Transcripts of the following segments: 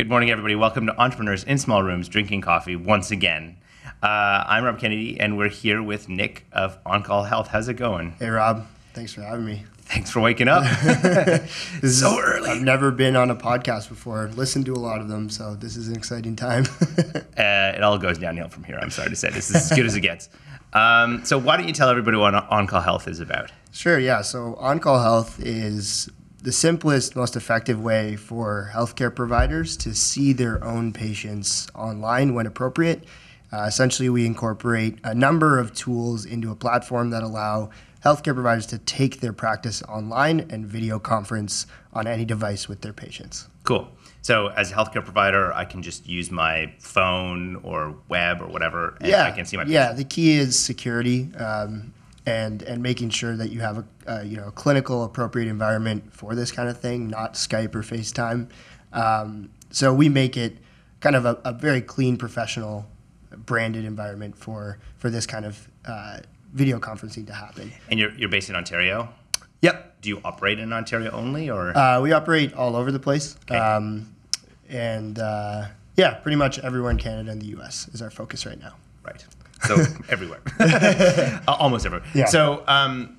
Good morning, everybody. Welcome to Entrepreneurs in Small Rooms Drinking Coffee once again. Uh, I'm Rob Kennedy, and we're here with Nick of On Call Health. How's it going? Hey, Rob. Thanks for having me. Thanks for waking up. This so early. I've never been on a podcast before. Listened to a lot of them, so this is an exciting time. Uh, it all goes downhill from here. I'm sorry to say. This is as good as it gets. Um, so, why don't you tell everybody what On Call Health is about? sure, yeah. So, on call health is the simplest, most effective way for healthcare providers to see their own patients online when appropriate. Uh, essentially, we incorporate a number of tools into a platform that allow healthcare providers to take their practice online and video conference on any device with their patients. Cool. So, as a healthcare provider, I can just use my phone or web or whatever, and I can see my patients. yeah. The key is security um, and and making sure that you have a uh, you know a clinical appropriate environment for this kind of thing, not Skype or FaceTime. Um, so we make it kind of a, a very clean, professional, branded environment for for this kind of uh, video conferencing to happen. And you're, you're based in Ontario. Yep. Do you operate in Ontario only, or Uh, we operate all over the place. Okay. Um, and uh, yeah, pretty much everywhere in Canada and the U.S. is our focus right now. right? So everywhere, Uh, almost everywhere. Yeah. So, um,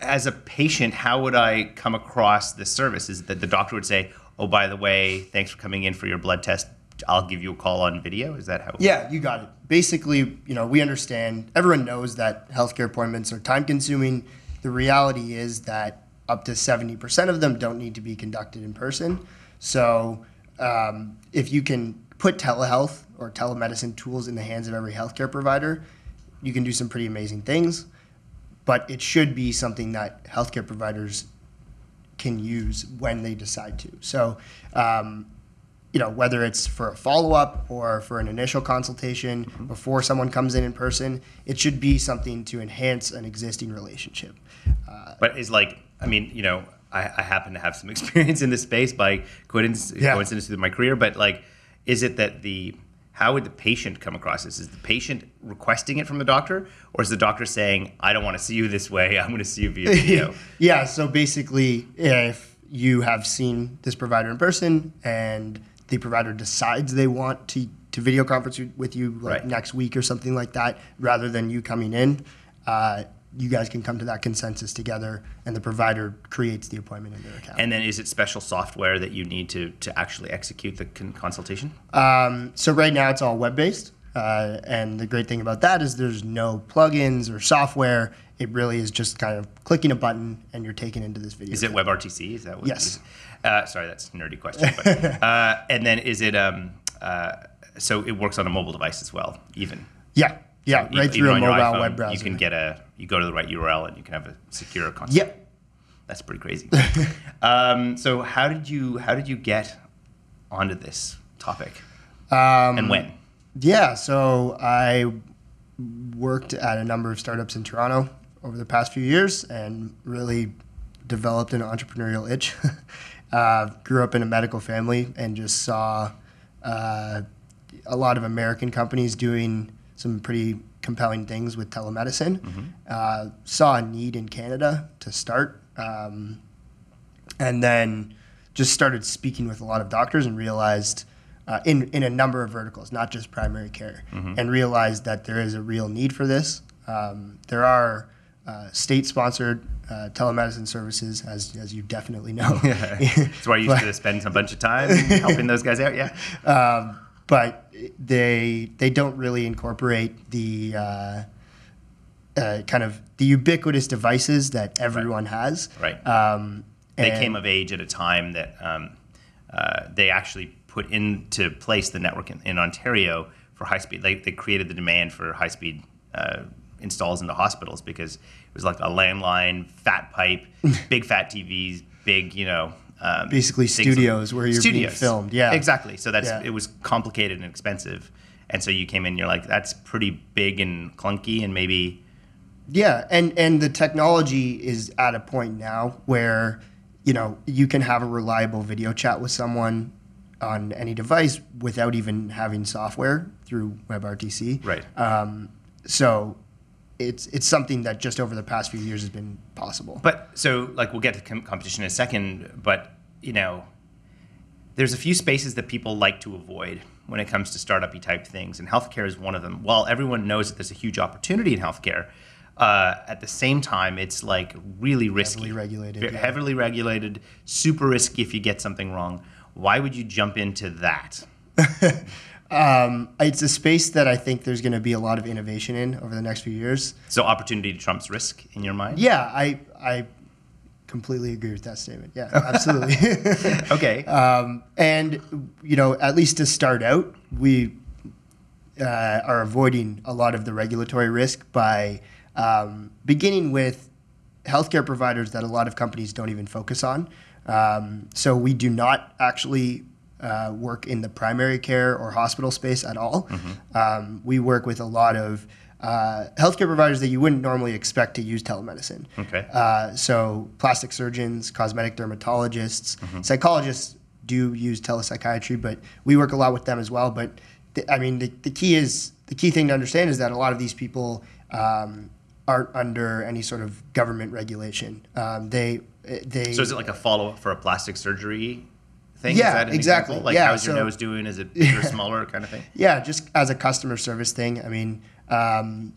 as a patient, how would I come across this service? Is that the doctor would say, "Oh, by the way, thanks for coming in for your blood test. I'll give you a call on video." Is that how? Yeah, you got it. Basically, you know, we understand, everyone knows that healthcare appointments are time consuming. The reality is that up to 70% of them don't need to be conducted in person. So, um, if you can put telehealth or telemedicine tools in the hands of every healthcare provider, you can do some pretty amazing things. But it should be something that healthcare providers can use when they decide to. So, um, you know, whether it's for a follow up or for an initial consultation before someone comes in in person, it should be something to enhance an existing relationship. Uh, But is like, I mean, you know, I, I happen to have some experience in this space by coincidence, Yeah. coincidence with my career. But like, is it that the how would the patient come across this? Is the patient requesting it from the doctor, or is the doctor saying, "I don't want to see you this way. I'm going to see you via video"? yeah, so basically, if you have seen this provider in person and the provider decides they want to, to video conference with you like Right. next week or something like that, rather than you coming in, uh, you guys can come to that consensus together and the provider creates the appointment in their account. and then is it special software that you need to to actually execute the con- consultation? Um, so right now it's all web based, uh, and the great thing about that is there's no plugins or software. It really is just kind of clicking a button and you're taken into this video. Is it WebRTC? Is that what? Yes. Uh, sorry, that's a nerdy question. But, uh, and then is it um, uh, so it works on a mobile device as well, even. Yeah, yeah, right through a mobile iPhone, web browser. You can get a you go to the right URL and you can have a secure consult. Yep. That's pretty crazy. um, so how did you how did you get onto this topic Um, and when? Yeah, so I worked at a number of startups in Toronto over the past few years and really developed an entrepreneurial itch. uh, grew up in a medical family and just saw uh, a lot of American companies doing some pretty compelling things with telemedicine. Uh, saw a need in Canada to start. Um, and then just started speaking with a lot of doctors and realized uh, in, in a number of verticals, not just primary care, and realized that there is a real need for this. Um, there are uh, state sponsored uh, telemedicine services, as, as you definitely know. Yeah. That's why you used to spend a bunch of time helping those guys out. Yeah. um, but they they don't really incorporate the uh, uh, kind of the ubiquitous devices that everyone has. Right. Um, They came of age at a time that um, uh, they actually put into place the network in, in Ontario for high speed. They, they created the demand for high speed uh, installs into hospitals because it was like a landline, fat pipe, big fat TVs, big, you know. Um, Basically studios where you're being filmed, yeah. Exactly. So that's Yeah. it was complicated and expensive. And so you came in, you're like, that's pretty big and clunky, and maybe Yeah, and and the technology is at a point now where you know you can have a reliable video chat with someone on any device without even having software through WebRTC. Right. Um, so it's it's something that just over the past few years has been possible. But so, like, we'll get to com- competition in a second. But you know, there's a few spaces that people like to avoid when it comes to startup type things, and healthcare is one of them. While everyone knows that there's a huge opportunity in healthcare, uh, at the same time, it's like really risky, Heavily regulated, Ve- yeah. heavily regulated, super risky if you get something wrong. Why would you jump into that? Um, it's a space that I think there's going to be a lot of innovation in over the next few years. So opportunity trumps risk in your mind? Yeah, I I completely agree with that statement. Yeah, absolutely. Okay. um, and you know, at least to start out, we uh, are avoiding a lot of the regulatory risk by um, beginning with healthcare providers that a lot of companies don't even focus on. Um, so we do not actually uh, work in the primary care or hospital space at all. Um, we work with a lot of uh, healthcare providers that you wouldn't normally expect to use telemedicine. Okay. Uh, so plastic surgeons, cosmetic dermatologists, psychologists do use telepsychiatry, but we work a lot with them as well. But th- I mean, the, the key is the key thing to understand is that a lot of these people um, aren't under any sort of government regulation. Um, they they So is it like a follow up for a plastic surgery thing? Yeah, is that exactly. Example? Like Yeah, how's your so- nose doing? Is it bigger, smaller, kind of thing? yeah, just as a customer service thing. I mean, um,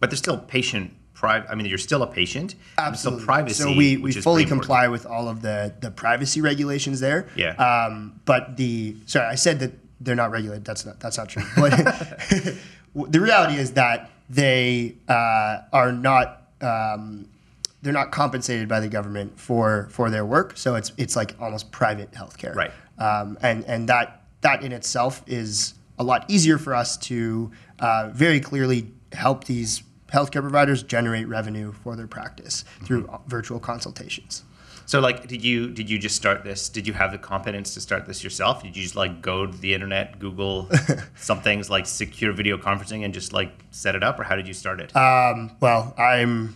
But there's still patient private. I mean, you're still a patient. There's still privacy. So we, we fully important. comply with all of the, the privacy regulations there. Yeah. Um, but the sorry, I said that they're not regulated. That's not that's not true. But the reality is that they uh, are not. Um, they're not compensated by the government for for their work, so it's it's like almost private healthcare. Right. Um, and and that that in itself is a lot easier for us to uh, very clearly help these healthcare providers generate revenue for their practice through Mm-hmm. virtual consultations. So, like, did you did you just start this? Did you have the competence to start this yourself? Did you just like go to the internet, Google some things like secure video conferencing, and just like set it up, or how did you start it? Um, well, I'm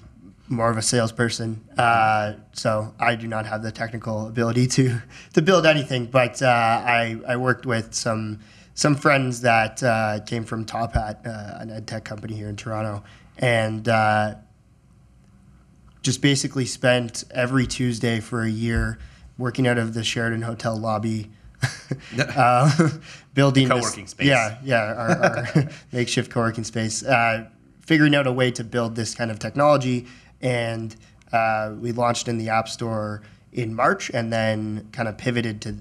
more of a salesperson, uh, so I do not have the technical ability to to build anything. But uh, I I worked with some some friends that uh, came from Top Hat, uh, an ed tech company here in Toronto, and uh, just basically spent every Tuesday for a year working out of the Sheraton Hotel lobby. uh, building this- Co-working space. Yeah, yeah, our, our makeshift co-working space. Uh, figuring out a way to build this kind of technology, and uh, we launched in the App Store in March, and then kind of pivoted to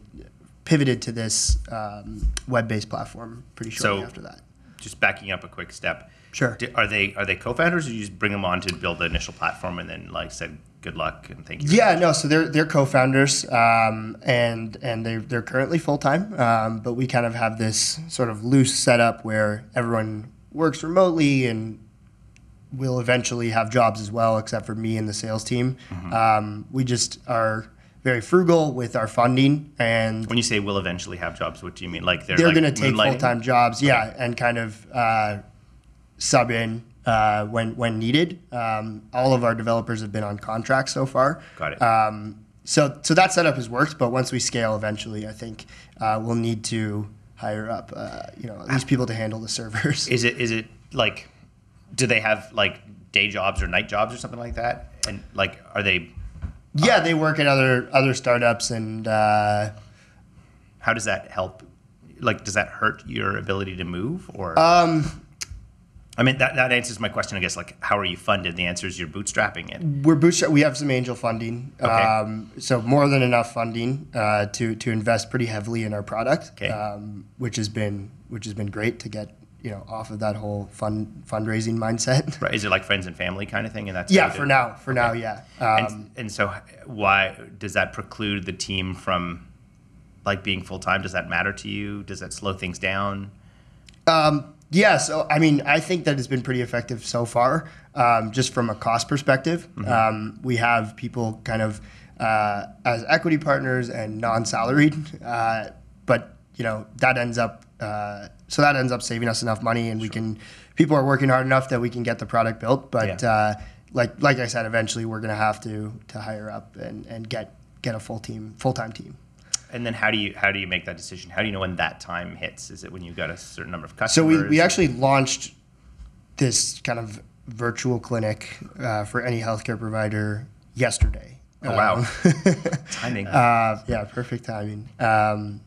pivoted to this um, web-based platform pretty shortly So- after that. just backing up a quick step. Sure. Di- Are they are they co-founders, or you just bring them on to build the initial platform and then like said good luck and thank you? Yeah, no. So they're they're co-founders, um, and and they they're currently full time. Um, but we kind of have this sort of loose setup where everyone works remotely and will eventually have jobs as well, except for me and the sales team. Um, we just are very frugal with our funding, and When you say we'll eventually have jobs, what do you mean? Like they're they're like going to take full time jobs, yeah, and kind of uh, sub in uh, when when needed. Um, all of our developers have been on contract so far. Got it. Um, so so that setup has worked, but once we scale eventually, I think uh, we'll need to hire up, uh, you know, at least people to handle the servers. Is it is it like do they have like day jobs or night jobs or something like that? And like are they yeah, they work at other other startups, and uh, how does that help like does that hurt your ability to move or um, I mean that, that answers my question I guess like how are you funded? The answer is you're bootstrapping it. we're bootstrap. We have some angel funding, Okay. um, so more than enough funding uh, to to invest pretty heavily in our product, Okay. um, which has been which has been great to get you know off of that whole fund fundraising mindset. Right? Is it like friends and family kind of thing and that's yeah, how you do for now, for now, yeah. Um, and, and so why does that preclude the team from like being full time? Does that matter to you? Does that slow things down? Um, yeah, so I mean, I think that it's been pretty effective so far, um, just from a cost perspective. Um, we have people kind of uh, as equity partners and non-salaried, uh, but you know that ends up uh, so that ends up saving us enough money, and we can people are working hard enough that we can get the product built. But Yeah. uh, like like I said, eventually we're going to have to to hire up and, and get get a full team full time team. And then how do you how do you make that decision? How do you know when that time hits? Is it when you've got a certain number of customers? So we, we actually launched this kind of virtual clinic uh, for any healthcare provider yesterday. Oh, wow. Um, timing. uh, yeah, perfect timing. Um,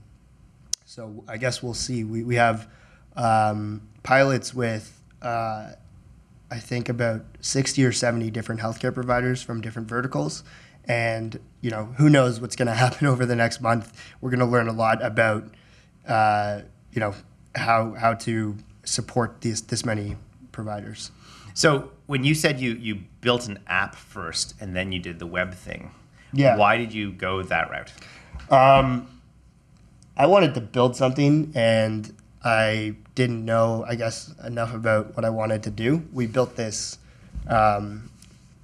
So I guess we'll see. We, we have um, pilots with, uh, I think, about 60 or 70 different healthcare providers from different verticals. And, you know, who knows what's going to happen over the next month. We're going to learn a lot about, uh, you know, how, how to support these, this many providers. So when you said you you built an app first and then you did the web thing, Yeah. why did you go that route? I wanted to build something and I didn't know, I guess, enough about what I wanted to do. We built this um,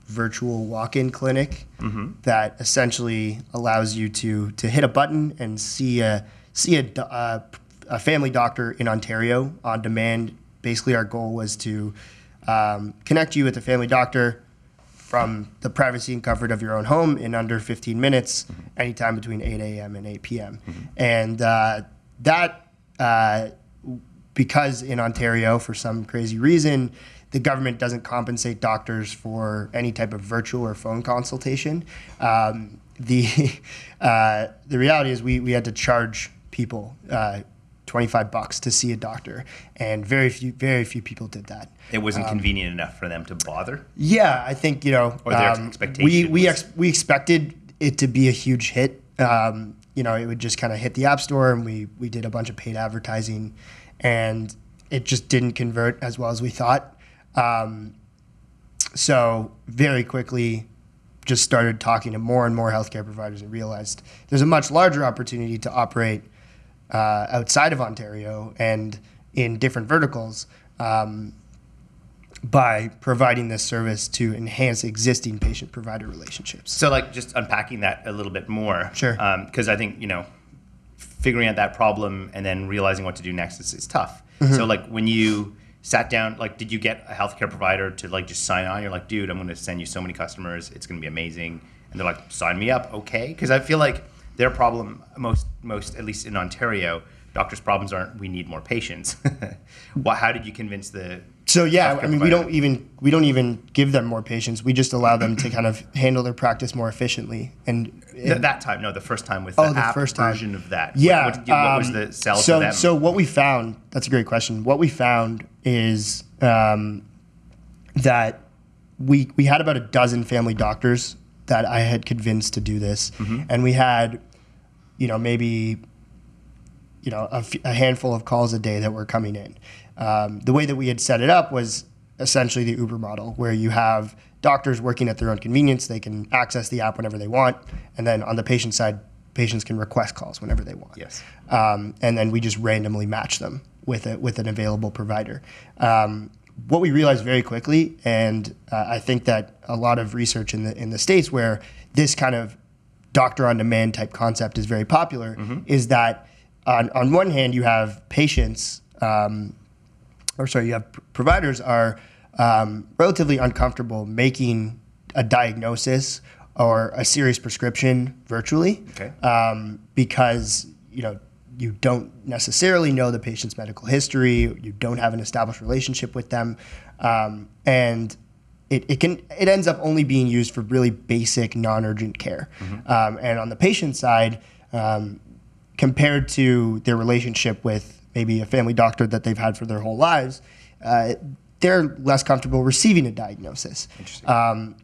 virtual walk-in clinic that essentially allows you to to hit a button and see a see a, do- uh, a family doctor in Ontario on demand. Basically, our goal was to um, connect you with a family doctor from the privacy and comfort of your own home in under 15 minutes, anytime between 8 a.m. and 8 p.m. And uh, that, uh, because in Ontario, for some crazy reason, the government doesn't compensate doctors for any type of virtual or phone consultation. Um, the uh, the reality is we, we had to charge people uh, 25 bucks to see a doctor, and very few very few people did that. It wasn't convenient enough for them to bother. Yeah, I think you know. Or their um, expectation We we ex- we expected it to be a huge hit. Um, you know, it would just kind of hit the app store, and we we did a bunch of paid advertising, and it just didn't convert as well as we thought. Um, so very quickly, just started talking to more and more healthcare providers, and realized there's a much larger opportunity to operate uh, outside of Ontario and in different verticals. Um, by providing this service to enhance existing patient provider relationships. So like just unpacking that a little bit more. Sure. Because I think you know, figuring out that problem and then realizing what to do next is, is tough. Mm-hmm. So like when you sat down, like did you get a healthcare provider to like just sign on? You're like, dude, I'm going to send you so many customers. It's going to be amazing. And they're like, sign me up, okay? Because I feel like their problem most most at least in Ontario. Doctors' problems aren't we need more patients. Well, how did you convince the So yeah, I mean, we don't even we don't even give them more patients. We just allow them to kind of handle their practice more efficiently. And, Th- that time, no, the first time with Oh, the, the app first time. version of that. Yeah, what, you, what was um, the sell so to them? so what we found that's a great question. What we found is um, that we we had about a dozen family doctors that I had convinced to do this, Mm-hmm. and we had you know maybe you know a, f- a handful of calls a day that were coming in. Um, the way that we had set it up was essentially the Uber model, where you have doctors working at their own convenience. They can access the app whenever they want, and then on the patient side, patients can request calls whenever they want. Yes. Um, and then we just randomly match them with a, with an available provider. Um, what we realized very quickly, and uh, I think that a lot of research in the in the states where this kind of doctor on demand type concept is very popular, is that on on one hand you have patients, um, or sorry, you have pr- providers are um, relatively uncomfortable making a diagnosis or a serious prescription virtually Okay. um, because you know you don't necessarily know the patient's medical history, you don't have an established relationship with them, um, and it, it can it ends up only being used for really basic non-urgent care. Um, and on the patient side, um, compared to their relationship with maybe a family doctor that they've had for their whole lives, uh, they're less comfortable receiving a diagnosis. Interesting. Um,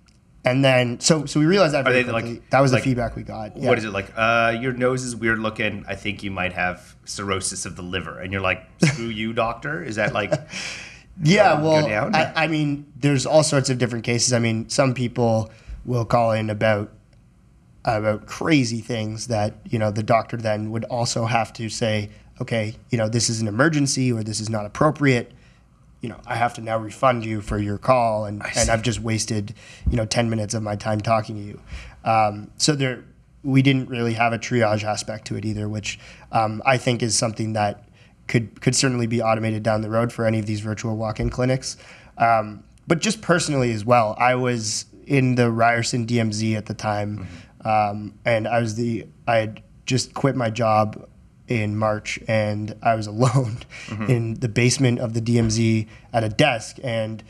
and then, so so we realized that very quickly. like- that was like- the feedback we got. Yeah. What is it like? Uh, your nose is weird looking. I think you might have cirrhosis of the liver, and you're like, "Screw you, doctor." Is that like? Yeah, well? I, I mean, there's all sorts of different cases. I mean, some people will call in about about crazy things that you know the doctor then would also have to say, okay, you know, this is an emergency or this is not appropriate. You know, I have to now refund you for your call, and, and. I've just wasted you know ten minutes of my time talking to you. Um, so there, we didn't really have a triage aspect to it either, which um, I think is something that could could certainly be automated down the road for any of these virtual walk-in clinics. Um, but just personally as well, I was in the Ryerson DMZ at the time, um, and I was the I had just quit my job in March, and I was alone in the basement of the DMZ at a desk, and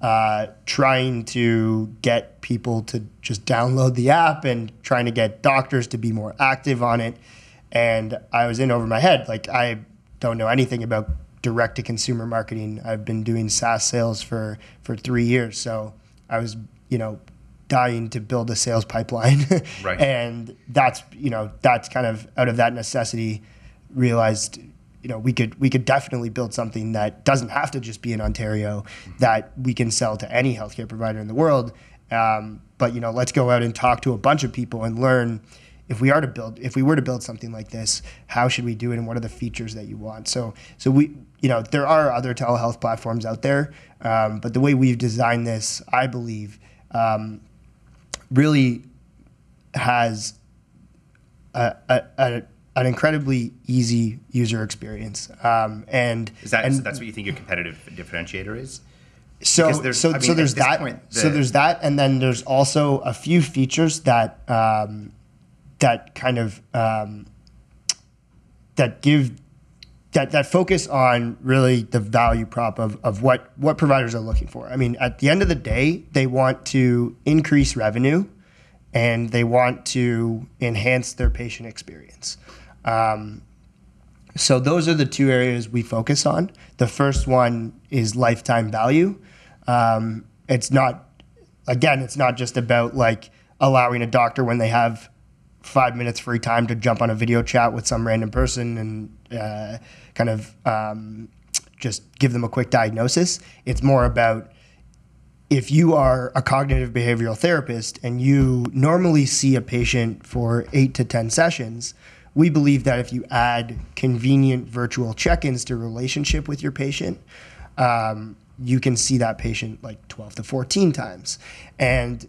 uh, trying to get people to just download the app and trying to get doctors to be more active on it. and I was in over my head. Like I don't know anything about direct to consumer marketing. I've been doing SaaS sales for for three years, so I was you know dying to build a sales pipeline, Right. and that's you know that's kind of out of that necessity realized you know we could we could definitely build something that doesn't have to just be in Ontario that we can sell to any healthcare provider in the world. Um, but you know, let's go out and talk to a bunch of people and learn if we are to build if we were to build something like this, how should we do it and what are the features that you want? So so we you know there are other telehealth platforms out there, um, but the way we've designed this, I believe, um, really has a, a, a, an incredibly easy user experience. Um, and Is that and so that's what you think your competitive differentiator is? so because there's- so I so there's that point, so there's that and then there's also a few features that um, that kind of um, that give that, that focus on really the value prop of, of what, what providers are looking for. I mean, at the end of the day, they want to increase revenue and they want to enhance their patient experience. Um, so those are the two areas we focus on. The first one is lifetime value. Um, it's not, again, it's not just about like allowing a doctor when they have five minutes free time to jump on a video chat with some random person and uh, kind of um, just give them a quick diagnosis. It's more about if you are a cognitive behavioral therapist and you normally see a patient for eight to 10 sessions, we believe that if you add convenient virtual check ins to relationship with your patient, um, you can see that patient like 12 to 14 times. And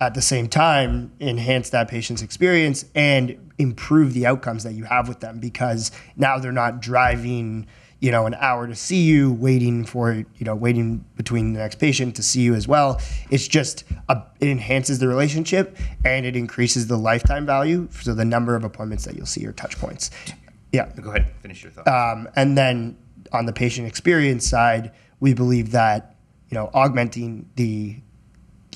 at the same time, enhance that patient's experience and improve the outcomes that you have with them because now they're not driving you know, an hour to see you, waiting for, you know, waiting between the next patient to see you as well. It's just, a, it enhances the relationship and it increases the lifetime value. So the number of appointments that you'll see or touch points. Yeah. Go ahead, finish your thought. Um, and then on the patient experience side, we believe that, you know, augmenting the,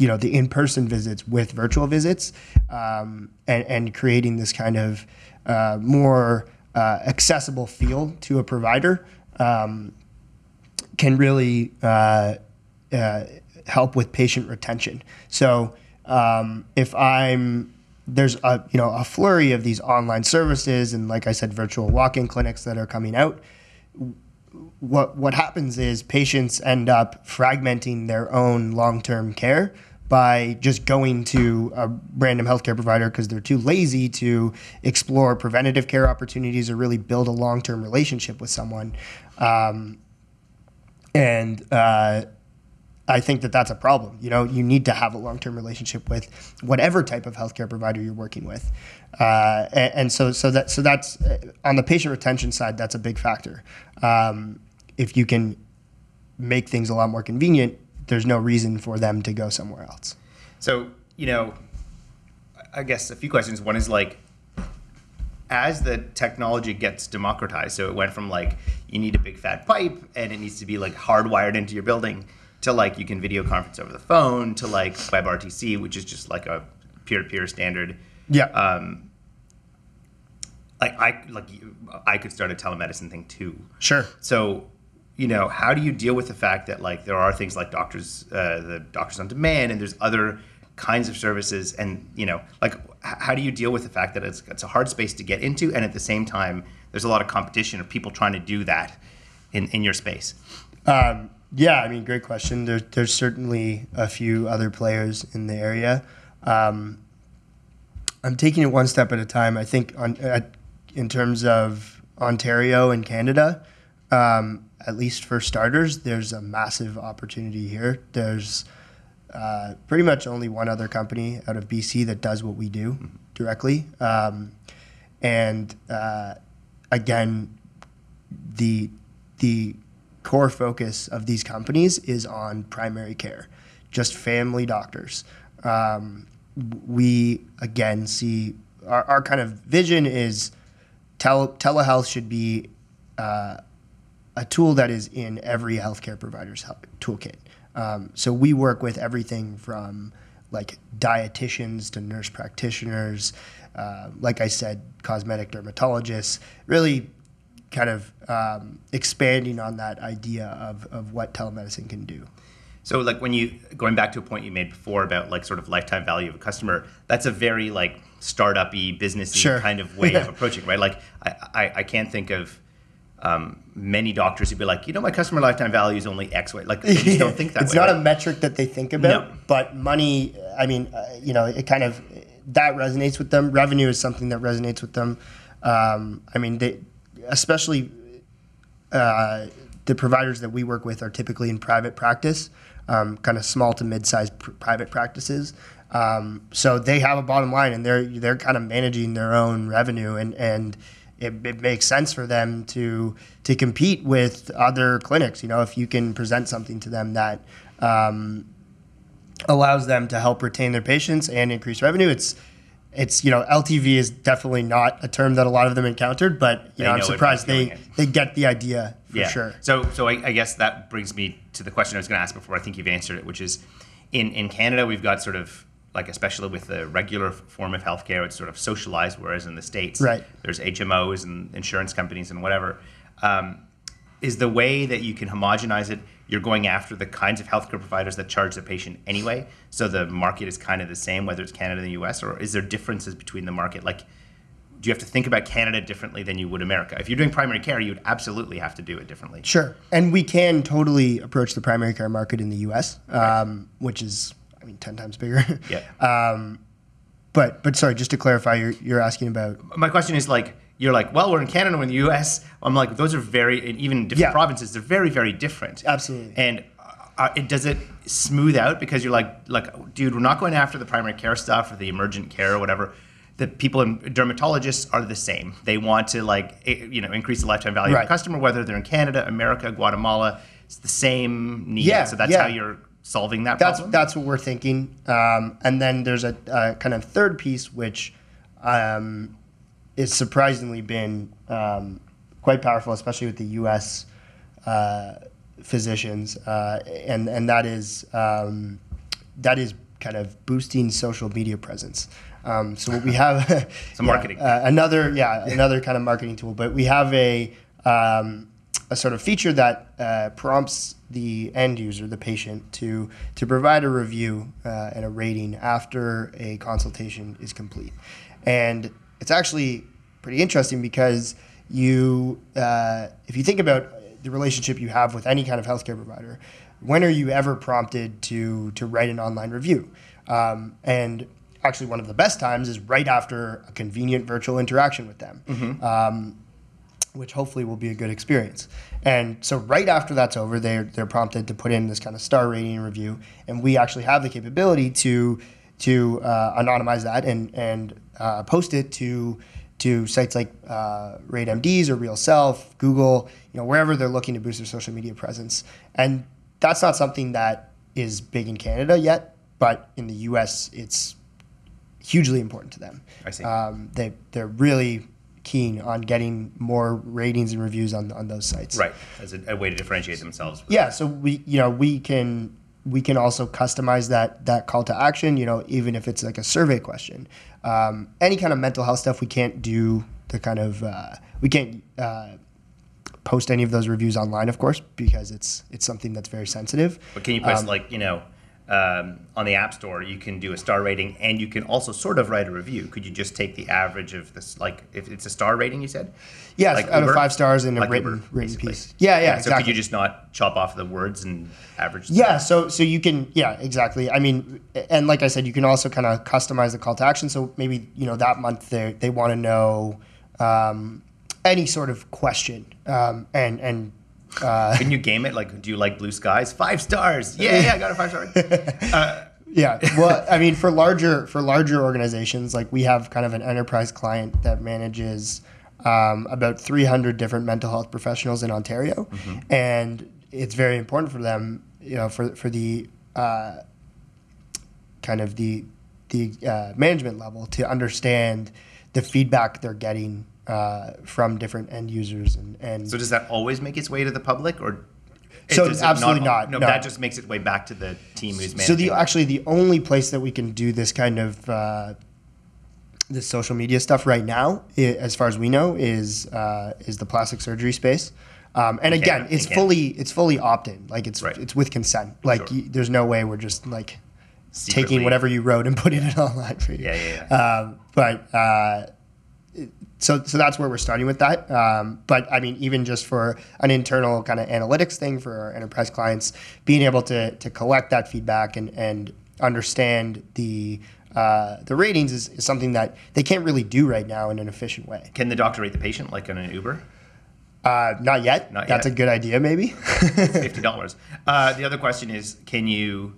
you know, the in-person visits with virtual visits um, and, and creating this kind of uh, more uh, accessible feel to a provider um, can really uh, uh, help with patient retention. So um, if I'm there's a you know a flurry of these online services and like I said virtual walk-in clinics that are coming out what what happens is patients end up fragmenting their own long-term care by just going to a random healthcare provider because they're too lazy to explore preventative care opportunities or really build a long-term relationship with someone. Um, and uh, I think that that's a problem. You know, you need to have a long-term relationship with whatever type of healthcare provider you're working with, uh, and, and, so so that so that's uh, on the patient retention side. That's a big factor. Um, if you can make things a lot more convenient, there's no reason for them to go somewhere else. So, you know, I guess a few questions. One is like, as the technology gets democratized, so it went from like you need a big fat pipe and it needs to be like hardwired into your building to like you can video conference over the phone to like WebRTC, which is just like a peer-to-peer standard. Yeah. Um, like I like you- I could start a telemedicine thing too. sure. So, you know, how do you deal with the fact that like there are things like doctors, uh, the doctors on demand, and there's other kinds of services, and you know, like how do you deal with the fact that it's it's a hard space to get into, and at the same time, there's a lot of competition of people trying to do that in in your space. Um, yeah, I mean, great question. There, there's certainly a few other players in the area. Um, I'm taking it one step at a time. I think on at, in terms of Ontario and Canada, um, at least for starters, there's a massive opportunity here. There's uh, pretty much only one other company out of BC that does what we do directly, um, and uh, again, the the core focus of these companies is on primary care, just family doctors. Um, we again see our, our kind of vision is tele, telehealth should be uh, a tool that is in every healthcare provider's help, toolkit. Um, so we work with everything from like dietitians to nurse practitioners, uh, like I said, cosmetic dermatologists, really kind of um, expanding on that idea of, of what telemedicine can do. So like when you going back to a point you made before about like sort of lifetime value of a customer, that's a very like startup-y, businessy Sure. kind of way of approaching, right? Like I, I, I can't think of um, many doctors who'd be like, you know, my customer lifetime value is only X way. Like they just don't think that it's way. not right? a metric that they think about, No. but money. I mean, uh, you know, it kind of that resonates with them. Revenue is something that resonates with them. Um, I mean, they especially uh, the providers that we work with are typically in private practice, um, kind of small to mid-sized pr- private practices. Um, so they have a bottom line, and they're they're kind of managing their own revenue, and and it, it makes sense for them to to compete with other clinics. You know, if you can present something to them that um, allows them to help retain their patients and increase revenue, it's it's you know LTV is definitely not a term that a lot of them encountered, but you They know I'm know it by surprised they it. they get the idea for sure. So, so I, I guess that brings me to the question I was going to ask before. I think you've answered it, which is, in in Canada we've got sort of like especially with the regular form of healthcare, it's sort of socialized, whereas in the states, Right. there's HMOs and insurance companies and whatever. Um, is the way that you can homogenize it? You're going after the kinds of healthcare providers that charge the patient anyway, so the market is kind of the same, whether it's Canada and the U.S. or is there differences between the market? Like, do you have to think about Canada differently than you would America? If you're doing primary care, you would absolutely have to do it differently. Sure, and we can totally approach the primary care market in the U.S., um, which is I mean ten times bigger. Yeah. um, but but sorry, just to clarify, you're you're asking about My question is like, you're like, well, we're in Canada, we're in the U.S. I'm like, those are very, and even different Yeah. provinces, they're very, very different. Absolutely. And uh, it does it smooth out because you're like, like, dude, we're not going after the primary care stuff or the emergent care or whatever. The people in dermatologists are the same. They want to like, you know, increase the lifetime value of the customer, whether they're in Canada, America, Guatemala. It's the same need. Yeah, So that's yeah. how you're solving that that's problem. that's what we're thinking. Um, and then there's a, a kind of third piece which um, is surprisingly been um, quite powerful, especially with the U.S. Uh, physicians, uh, and and that is um, that is kind of boosting social media presence. Um, so what we have, Some marketing. uh, another yeah another kind of marketing tool, but we have a um, a sort of feature that uh, prompts the end user, the patient, to to provide a review uh, and a rating after a consultation is complete, and it's actually pretty interesting because you uh, if you think about the relationship you have with any kind of healthcare provider, when are you ever prompted to to write an online review? Um, and actually, one of the best times is right after a convenient virtual interaction with them. Um, which hopefully will be a good experience. And so right after that's over, they're they're prompted to put in this kind of star rating review, and we actually have the capability to to uh, anonymize that and and uh, post it to to sites like uh, RateMDs or RealSelf, Google, you know, wherever they're looking to boost their social media presence. And that's not something that is big in Canada yet, but in the U.S. it's hugely important to them. I see. Um, they they're really keen on getting more ratings and reviews on on those sites. right. As a, a way to differentiate themselves. Yeah. So we you know we can we can also customize that that call to action. You know even if it's like a survey question, um, any kind of mental health stuff we can't do the kind of uh, we can't. Uh, post any of those reviews online of course because it's it's something that's very sensitive But can you post Um, like you know um, on the App Store? You can do a star rating, and you can also sort of write a review. Could you just take the average of this? Like if it's a star rating, you said. yeah Like out Uber? of five stars in a Like written Uber, written piece yeah yeah, So exactly could you just not chop off the words and average? Yeah, so so you can yeah exactly. I mean, and like I said, you can also kind of customize the call to action. So maybe you know that month they they want to know um, any sort of question, um, and and uh, Can you game it? Like, do you like blue skies? Five stars. Yeah, yeah, I got a five star. yeah. Well, I mean, for larger for larger organizations, like we have kind of an enterprise client that manages um, about 300 different mental health professionals in Ontario, and it's very important for them, you know, for for the uh, kind of the the uh, management level to understand the feedback they're getting uh, from different end users and and so does that always make its way to the public, or? So it absolutely not, No, no. that just makes its way back to the team who's So the it. actually the only place that we can do this kind of uh, the social media stuff right now, i as far as we know, is uh, is the plastic surgery space. Um, and In again, it's fully it's fully opt-in. Like it's Right. it's with consent. Like Sure. there's no way we're just like Secretly. taking whatever you wrote and putting it online for you. Yeah, yeah, yeah. Um, but uh, it- so so that's where we're starting with that. Um, but I mean, even just for an internal kind of analytics thing for our enterprise clients, being able to to collect that feedback and and understand the uh, the ratings is, is something that they can't really do right now in an efficient way. Can the doctor rate the patient like on an Uber? Uh, not yet. Not That's yet. a good idea, maybe. fifty dollars. Uh, the other question is, can you,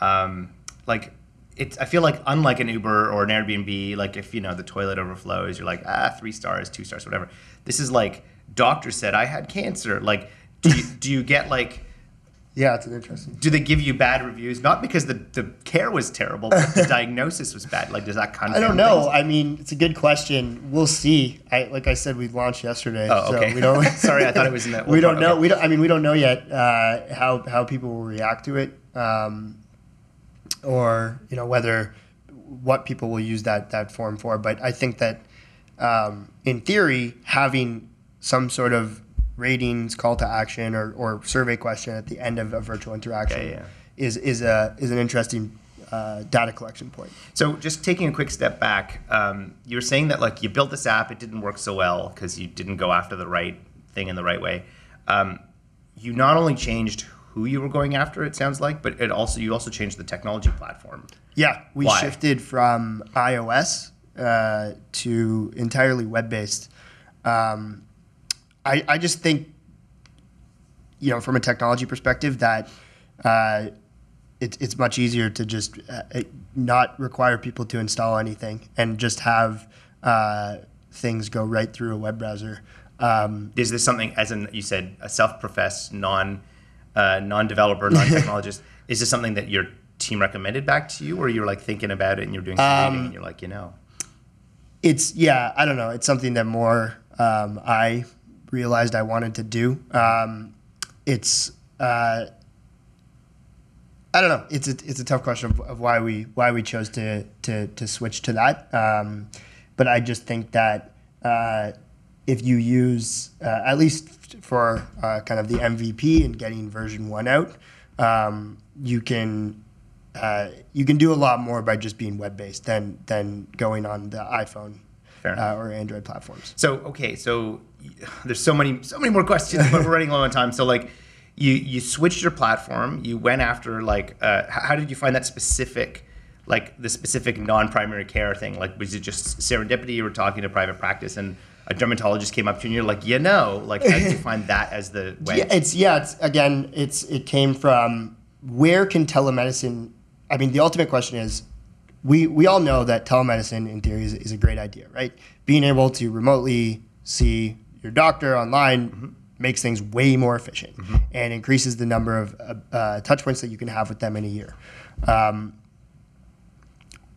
um, like, it's. I feel like unlike an Uber or an Airbnb, like if you know the toilet overflows, you're like ah three stars, two stars, whatever. This is like doctor said I had cancer. Like, do you, do you get like? yeah, it's an interesting. Do they give you bad reviews? Not because the, the care was terrible, but the diagnosis was bad. Like, does that kind of I don't know. I mean, it's a good question. We'll see. I, like I said, we launched yesterday. Oh, so okay. we don't. Sorry, I thought it was in that we don't part. know. Okay. We don't. I mean, we don't know yet uh, how how people will react to it, um, or you know whether what people will use that that form for. But I think that um, in theory, having some sort of ratings, call to action, or, or survey question at the end of a virtual interaction Okay, yeah. is is a is an interesting uh, data collection point. So just taking a quick step back, um, you were saying that like you built this app, it didn't work so well because you didn't go after the right thing in the right way. Um, you not only changed who you were going after, it sounds like, but it also you also changed the technology platform. Yeah, we Why? shifted from iOS uh, to entirely web based. Um, I, I just think, you know, from a technology perspective, that uh, it, it's much easier to just uh, not require people to install anything and just have uh, things go right through a web browser. Um, Is this something, as in you said, a self-professed non uh, non-developer, non-technologist? is this something that your team recommended back to you, or you're like thinking about it and you're doing some Um, reading and you're like, you know, it's yeah i don't know. It's something that more um, i realized i wanted to do. Um, it's uh, i don't know. It's a, it's a tough question of, of why we why we chose to to, to switch to that. Um, but i just think that uh, if you use uh, at least for uh, kind of the mvp and getting version one out um, you can uh, you can do a lot more by just being web based than than going on the iPhone uh, or Android platforms. So okay, so there's so many so many more questions, but we're running low on time. So like, you you switched your platform. You went after like, uh, how did you find that specific, like the specific non-primary care thing? Like, was it just serendipity? You were talking to private practice, and a dermatologist came up to you, and you're like, you know, like, how did you find that as the way? Yeah, it's yeah. It's again. It's it came from where can telemedicine? I mean, the ultimate question is, we we all know that telemedicine in theory is, is a great idea, right? Being able to remotely see your doctor online makes things way more efficient and increases the number of uh, uh, touch points that you can have with them in a year. Um,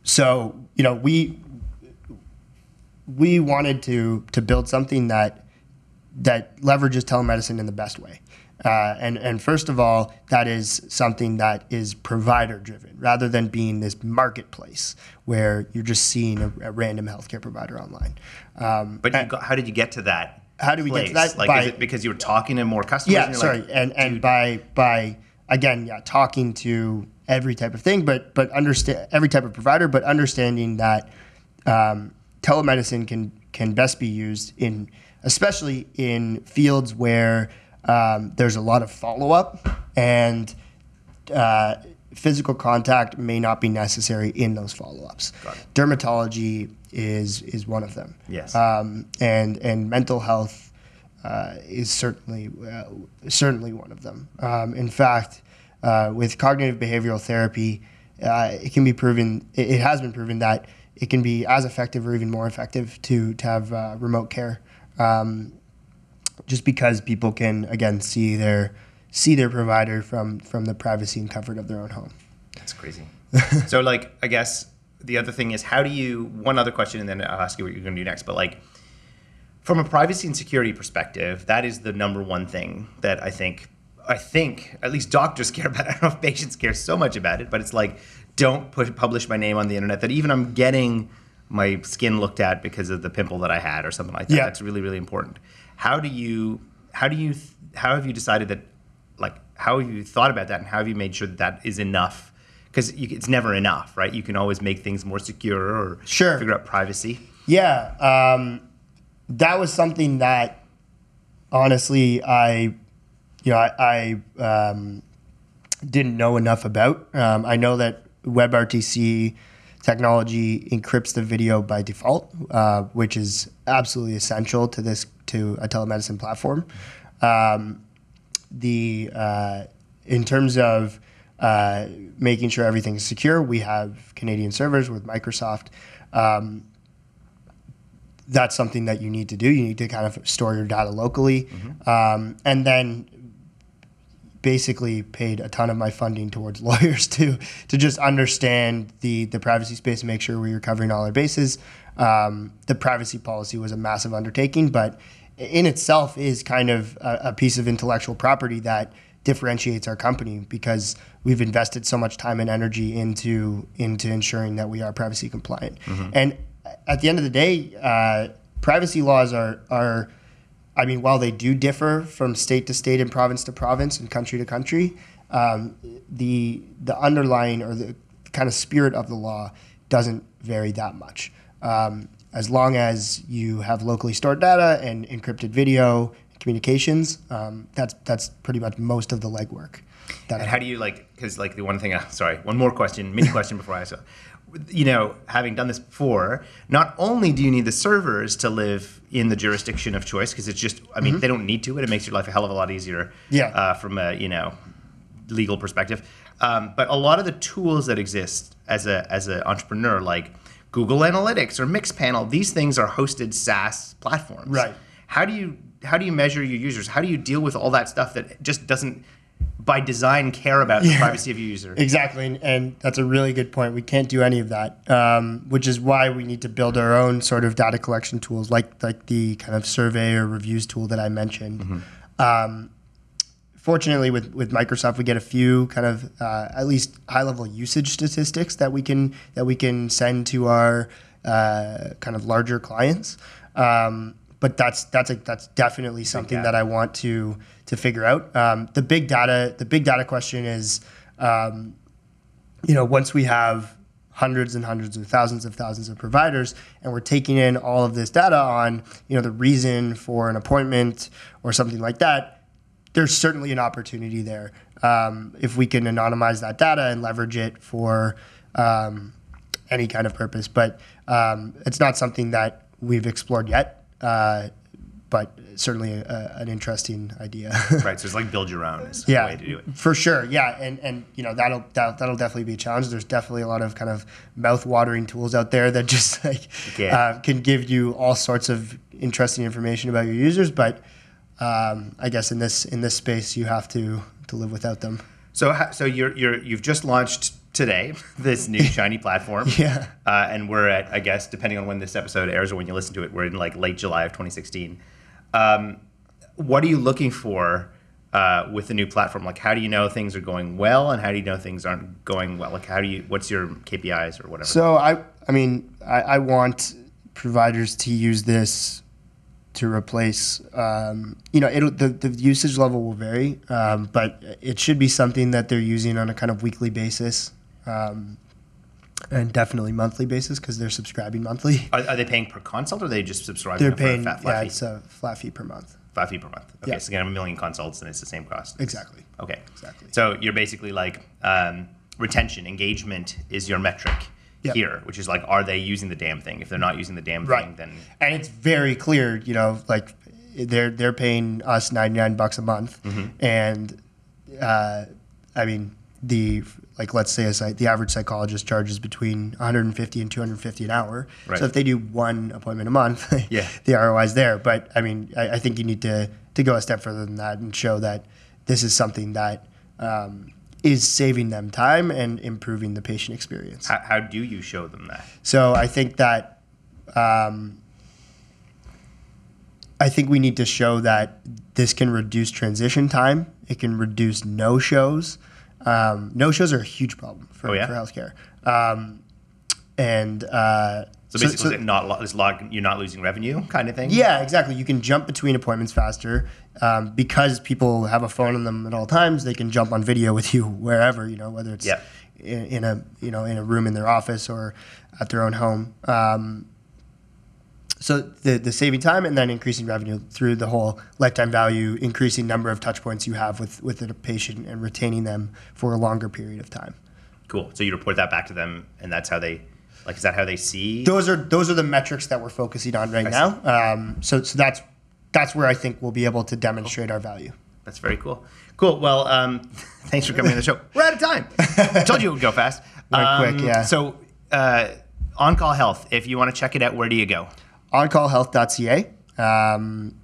so you know we we wanted to to build something that that leverages telemedicine in the best way. Uh, and and first of all, that is something that is provider driven, rather than being this marketplace where you're just seeing a, a random healthcare provider online. Um, But you got, how did you get to that? How did we get to that? Like, By- is it because you were talking to more customers? yeah, and sorry, like, and and by by again, yeah, talking to every type of thing, but but understand every type of provider, but understanding that um, telemedicine can can best be used in, especially in fields where um, there's a lot of follow up and. Uh, Physical contact may not be necessary in those follow-ups. Dermatology is is one of them Yes. um, and and mental health uh, is certainly uh, certainly one of them. Um, in fact, uh, with cognitive behavioral therapy, uh, it can be proven. It, it has been proven that it can be as effective or even more effective to to have uh, remote care, um, just because people can again see their see their provider from from the privacy and comfort of their own home. That's crazy. so, like, I guess the other thing is, how do you? One other question, and then I'll ask you what you're going to do next. But like, from a privacy and security perspective, that is the number one thing that I think. I think at least doctors care about. it. I don't know if patients care so much about it, but it's like, don't put publish my name on the internet. That even I'm getting my skin looked at because of the pimple that I had or something like that. Yeah. That's really really important. How do you how do you how have you decided that like how have you thought about that and how have you made sure that that is enough? Because it's never enough, right? You can always make things more secure or Sure. figure out privacy. Yeah, um, that was something that honestly I, you know, I, I um, didn't know enough about. Um, I know that WebRTC technology encrypts the video by default, uh, which is absolutely essential to this to a telemedicine platform. Um, the uh, in terms of uh, making sure everything's secure, we have Canadian servers with Microsoft. Um, that's something that you need to do. You need to kind of store your data locally, um, and then basically paid a ton of my funding towards lawyers to to just understand the the privacy space and make sure we were covering all our bases. Um, the privacy policy was a massive undertaking, but in itself is kind of a, a piece of intellectual property that differentiates our company because we've invested so much time and energy into into ensuring that we are privacy compliant. And at the end of the day, uh, privacy laws are are I mean, while they do differ from state to state and province to province and country to country, um, the the underlying or the kind of spirit of the law doesn't vary that much. Um, as long as you have locally stored data and encrypted video communications, um, that's that's pretty much most of the legwork. That And how do you like? Because like the one thing, uh, sorry, one more question, mini question before I ask. You know, having done this before, not only do you need the servers to live in the jurisdiction of choice, because it's just, I mean, they don't need to, but it makes your life a hell of a lot easier. Yeah. Uh, from a you know legal perspective, um, but a lot of the tools that exist as a as an entrepreneur, like Google Analytics or Mixpanel, these things are hosted SaaS platforms. Right. How do you how do you measure your users? How do you deal with all that stuff that just doesn't by design care about the privacy of your user? Exactly, and, and that's a really good point. We can't do any of that, um, which is why we need to build our own sort of data collection tools, like like the kind of survey or reviews tool that I mentioned. Um, fortunately, with with Microsoft, we get a few kind of uh, at least high level usage statistics that we can that we can send to our uh, kind of larger clients. Um, but that's that's a, that's definitely something that I want to to figure out. Um, the big data the big data question is, um, you know, once we have hundreds and hundreds of thousands of thousands of providers and we're taking in all of this data on you know the reason for an appointment or something like that there's certainly an opportunity there um, if we can anonymize that data and leverage it for um, any kind of purpose. But um, it's not something that we've explored yet, uh, but certainly a, an interesting idea. right. So it's like build your own is the yeah, way to do it. for sure. Yeah, and and you know that'll that, that'll definitely be a challenge. There's definitely a lot of kind of mouth-watering tools out there that just like Okay. uh, can give you all sorts of interesting information about your users, but um, I guess in this in this space you have to to live without them. So so you're you're you've just launched today this new shiny platform. Yeah. Uh, and we're at I guess depending on when this episode airs or when you listen to it, we're in like late July of 2016. Um, what are you looking for? Uh, with the new platform, like how do you know things are going well, and how do you know things aren't going well? Like how do you? What's your KPIs or whatever? So I I mean I, I want providers to use this to replace um, you know it'll the, the usage level will vary um, but it should be something that they're using on a kind of weekly basis um, and definitely monthly basis because they're subscribing monthly are, are they paying per consult, or are they just subscribing they're paying flat yeah fee? it's a flat fee per month Five fee per month. Okay, Yeah. so get a million consults, and it's the same cost. exactly Okay. Exactly. So you're basically like um, retention, engagement is your metric Yep. here, which is like, are they using the damn thing? If they're not using the damn Right. thing, then and it's very clear you know like they're they're paying us 99 bucks a month and uh, i mean the like let's say a psych, the average psychologist charges between 150 and 250 an hour Right. so if they do one appointment a month Yeah. the roi is there but i mean I, I think you need to to go a step further than that and show that this is something that um, is saving them time and improving the patient experience how, how do you show them that? so I think that um, I think we need to show that this can reduce transition time. It can reduce no shows. Um, no shows are a huge problem for, Oh, yeah? for healthcare. Um, and uh, So So- basically, so- not it's log, you're not losing revenue, kind of thing. Yeah, exactly. You can jump between appointments faster um, because people have a phone on them at all times. They can jump on video with you wherever you know, whether it's Yeah. in, in a you know in a room in their office or at their own home. Um, so the the saving time and then increasing revenue through the whole lifetime value, increasing number of touch points you have with with a patient and retaining them for a longer period of time. Cool. So you report that back to them, and that's how they, like, is that how they see? those are those are the metrics that we're focusing on right I now. Um, so so that's that's where I think we'll be able to demonstrate our value. That's very cool. Cool. Well, um, thanks for coming on the show. We're out of time. I told you it would go fast. Went quick, yeah. So, uh, On Call Health, if you want to check it out, where do you go? OnCallHealth.ca. Um,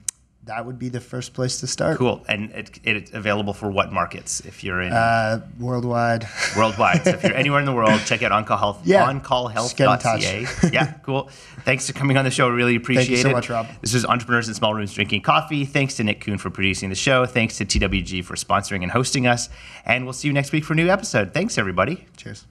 that would be the first place to start. Cool. And it, it's available for what markets? If you're in Uh, worldwide. worldwide. So if you're anywhere in the world, check out On Call Health. Yeah. OnCallHealth.ca. Yeah, cool. Thanks for coming on the show. Really appreciate you so it. much, Rob. This is Entrepreneurs in Small Rooms Drinking Coffee. Thanks to Nick Kuhn for producing the show. Thanks to TWG for sponsoring and hosting us. And we'll see you next week for a new episode. Thanks, everybody. Cheers.